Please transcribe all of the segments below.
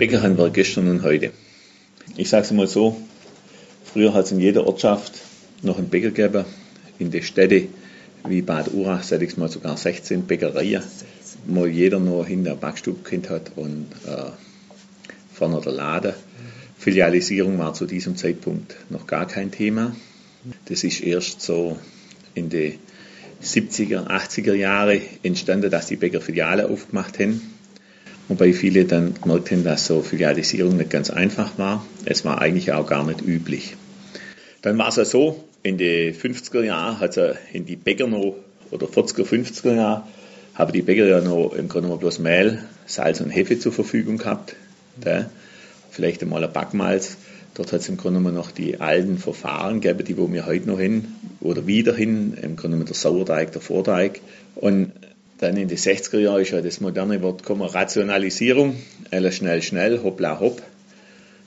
Bäcker haben wir gestern und heute. Ich sage es mal so, früher hat es in jeder Ortschaft noch einen Bäcker gegeben. In den Städten wie Bad Urach, sage ich mal, sogar 16 Bäckereien, wo jeder noch hinter der Backstube kennt hat und äh, vorne der Laden. Filialisierung war zu diesem Zeitpunkt noch gar kein Thema. Das ist erst so in den 70er, 80er Jahre entstanden, dass die Bäcker Filiale aufgemacht haben. Wobei viele dann gemerkt haben, dass so Filialisierung nicht ganz einfach war. Es war eigentlich auch gar nicht üblich. Dann war es ja so, in den 50er Jahren hat es in die Bäcker noch, oder 40er, 50er Jahren, haben die Bäcker ja noch im Grunde genommen bloß Mehl, Salz und Hefe zur Verfügung gehabt. Da. Vielleicht einmal ein Backmalz. Dort hat es im Grunde genommen noch die alten Verfahren gegeben, die wo wir heute noch hin oder wieder hin, im Grunde genommen der Sauerteig, der Vorteig. Und dann in den 60er Jahren ist ja das moderne Wort gekommen, Rationalisierung, alles schnell, schnell, hoppla, hopp.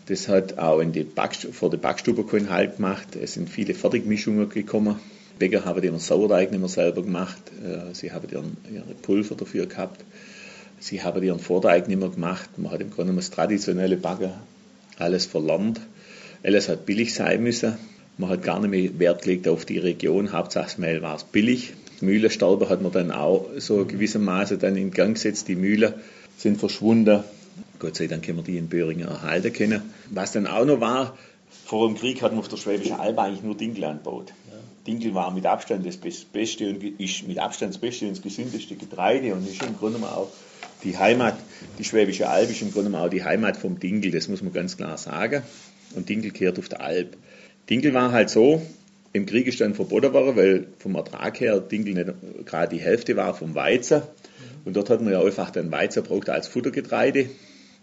Das hat auch in die vor der Backstube keinen Halt gemacht. Es sind viele Fertigmischungen gekommen. Bäcker haben ihren Sauerteig nicht mehr selber gemacht. Äh, sie haben ihren, ihre Pulver dafür gehabt. Sie haben ihren Vorteig nicht mehr gemacht. Man hat im Grunde genommen das traditionelle Backen alles verlernt. Alles hat billig sein müssen. Man hat gar nicht mehr Wert gelegt auf die Region. Hauptsache das Mehl war es billig. Mühlenstauber hat man dann auch so gewissermaßen dann in Gang gesetzt. Die Mühlen sind verschwunden. Gott sei Dank können wir die in Böhringen erhalten können. Was dann auch noch war, vor dem Krieg hat man auf der Schwäbischen Alb eigentlich nur Dinkel angebaut. Ja. Dinkel war mit Abstand das beste und ist mit Abstand das beste und das gesündeste Getreide und ist im Grunde genommen auch die Heimat, die Schwäbische Alb ist im Grunde genommen auch die Heimat vom Dinkel, das muss man ganz klar sagen. Und Dinkel kehrt auf der Alb. Dinkel war halt so, im Krieg ist dann verboten worden, weil vom Ertrag her Dinkel nicht gerade die Hälfte war vom Weizen. Und dort hat man ja einfach den Weizen braucht als Futtergetreide.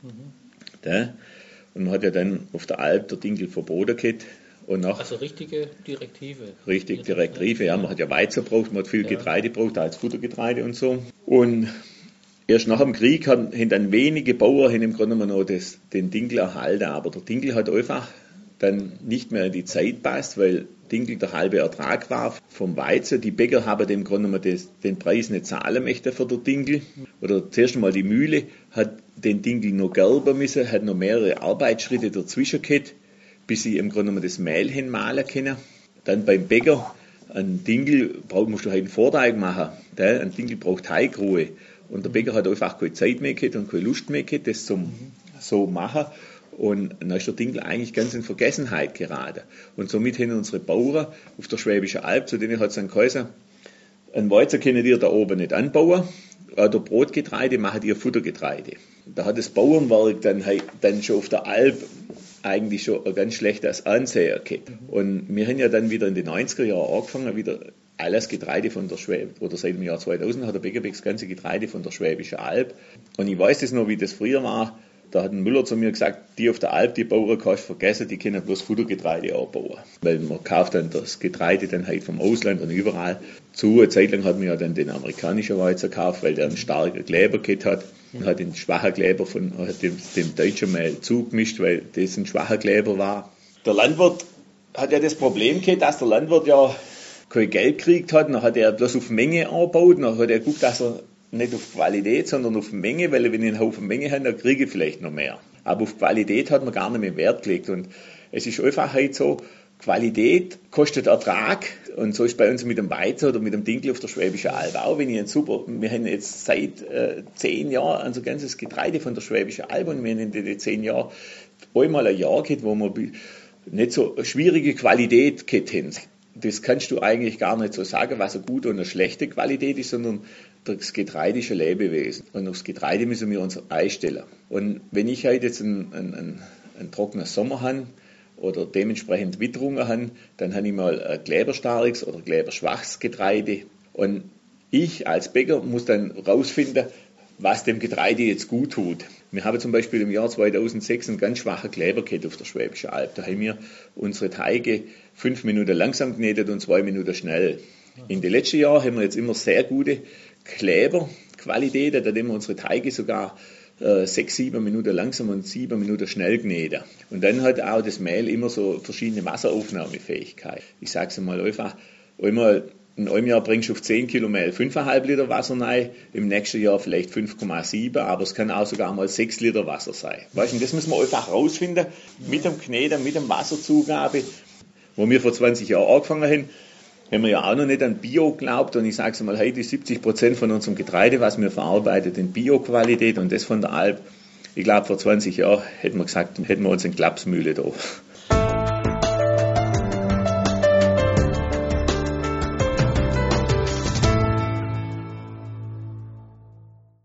Mhm. Und man hat ja dann auf der Alp der Dinkel verboten gehabt. Und nach, also richtige Direktive. Richtig, Direktive, ja. Man hat ja Weizen braucht, man hat viel ja. Getreide braucht als Futtergetreide und so. Und erst nach dem Krieg haben, dann wenige Bauern im Grunde genommen noch das, den Dinkel erhalten. Aber der Dinkel hat einfach dann nicht mehr in die Zeit passt, weil Dinkel der halbe Ertrag war vom Weizen. Die Bäcker haben dem Grunde genommen das, den Preis nicht zahlen möchten für den Dinkel. Oder zuerst einmal die Mühle hat den Dinkel noch gerben müssen, hat noch mehrere Arbeitsschritte dazwischen gehabt, bis sie im Grunde genommen das Mehl hinmalen können. Dann beim Bäcker, ein Dinkel braucht, musst du halt einen Vorteig machen. Ein Dinkel braucht Teigruhe. Und der Bäcker hat einfach keine Zeit mehr gehabt und keine Lust mehr gehabt, das zum so machen. Und dann ist der Dinkel eigentlich ganz in Vergessenheit geraten. Und somit haben unsere Bauern auf der Schwäbischen Alb, zu denen hat es dann geheißen, ein Weizen können die da oben nicht anbauen, oder Brotgetreide machen die Futtergetreide. Da hat das Bauernwerk dann, dann schon auf der Alb eigentlich schon ein ganz schlechtes Ansehen gehabt. Und wir haben ja dann wieder in den 90er Jahren angefangen, wieder alles Getreide von der Schwäb, oder seit dem Jahr 2000 hat der Beckerbeck das ganze Getreide von der Schwäbischen Alb. Und ich weiß das noch, wie das früher war. Da hat ein Müller zu mir gesagt, die auf der Alp, die Bauern kannst du vergessen, die können bloß Futtergetreide anbauen. Weil man kauft dann das Getreide dann halt vom Ausland und überall zu. Eine Zeit lang hat man ja dann den amerikanischen Weizen gekauft, weil der einen starken Kleber gehabt hat. Und hat den schwachen Kleber von dem, dem deutschen Mehl zugemischt, weil das ein schwacher Kleber war. Der Landwirt hat ja das Problem gehabt, dass der Landwirt ja kein Geld gekriegt hat, dann hat er bloß auf Menge angebaut, dann hat er geguckt, dass er nicht auf Qualität, sondern auf Menge, weil wenn ich einen Haufen Menge habe, dann kriege ich vielleicht noch mehr. Aber auf Qualität hat man gar nicht mehr Wert gelegt. Und es ist einfach halt so, Qualität kostet Ertrag und so ist bei uns mit dem Weizen oder mit dem Dinkel auf der Schwäbischen Alb auch. Wenn ich ein super, wir haben jetzt seit äh, zehn Jahren unser ganzes Getreide von der Schwäbischen Alb und wir haben in den zehn Jahren einmal ein Jahr gehabt, wo wir nicht so schwierige Qualität gehabt haben. Das kannst du eigentlich gar nicht so sagen, was eine gute und eine schlechte Qualität ist, sondern das Getreide ist ein Lebewesen. Und aufs Getreide müssen wir uns einstellen. Und wenn ich halt jetzt einen, einen, einen trockenen Sommer habe oder dementsprechend Witterungen habe, dann habe ich mal ein kleberstarriges oder kleberschwaches Getreide. Und ich als Bäcker muss dann rausfinden, was dem Getreide jetzt gut tut. Wir haben zum Beispiel im Jahr 2006 einen ganz schwachen Kleber gehabt auf der Schwäbischen Alb. Da haben wir unsere Teige fünf Minuten langsam geknetet und zwei Minuten schnell. In den letzten Jahren haben wir jetzt immer sehr gute Kleberqualität, da nehmen wir unsere Teige sogar äh, sechs, sieben Minuten langsam und sieben Minuten schnell gnäden. Und dann hat auch das Mehl immer so verschiedene Wasseraufnahmefähigkeit. Ich sage es mal einfach, einmal in einem Jahr bringst du auf 10 Kilo Mehl 5,5 Liter Wasser rein, im nächsten Jahr vielleicht 5,7, aber es kann auch sogar mal 6 Liter Wasser sein. Weißt du, das müssen wir einfach rausfinden, mit dem Kneten, mit dem Wasserzugabe. Wo wir vor 20 Jahren angefangen haben, haben wir ja auch noch nicht an Bio geglaubt und ich sage es mal, heute 70 Prozent von unserem Getreide, was wir verarbeitet, in Bio-Qualität und das von der Alp. Ich glaube, vor 20 Jahren hätten wir gesagt, hätten wir uns in Klapsmühle da.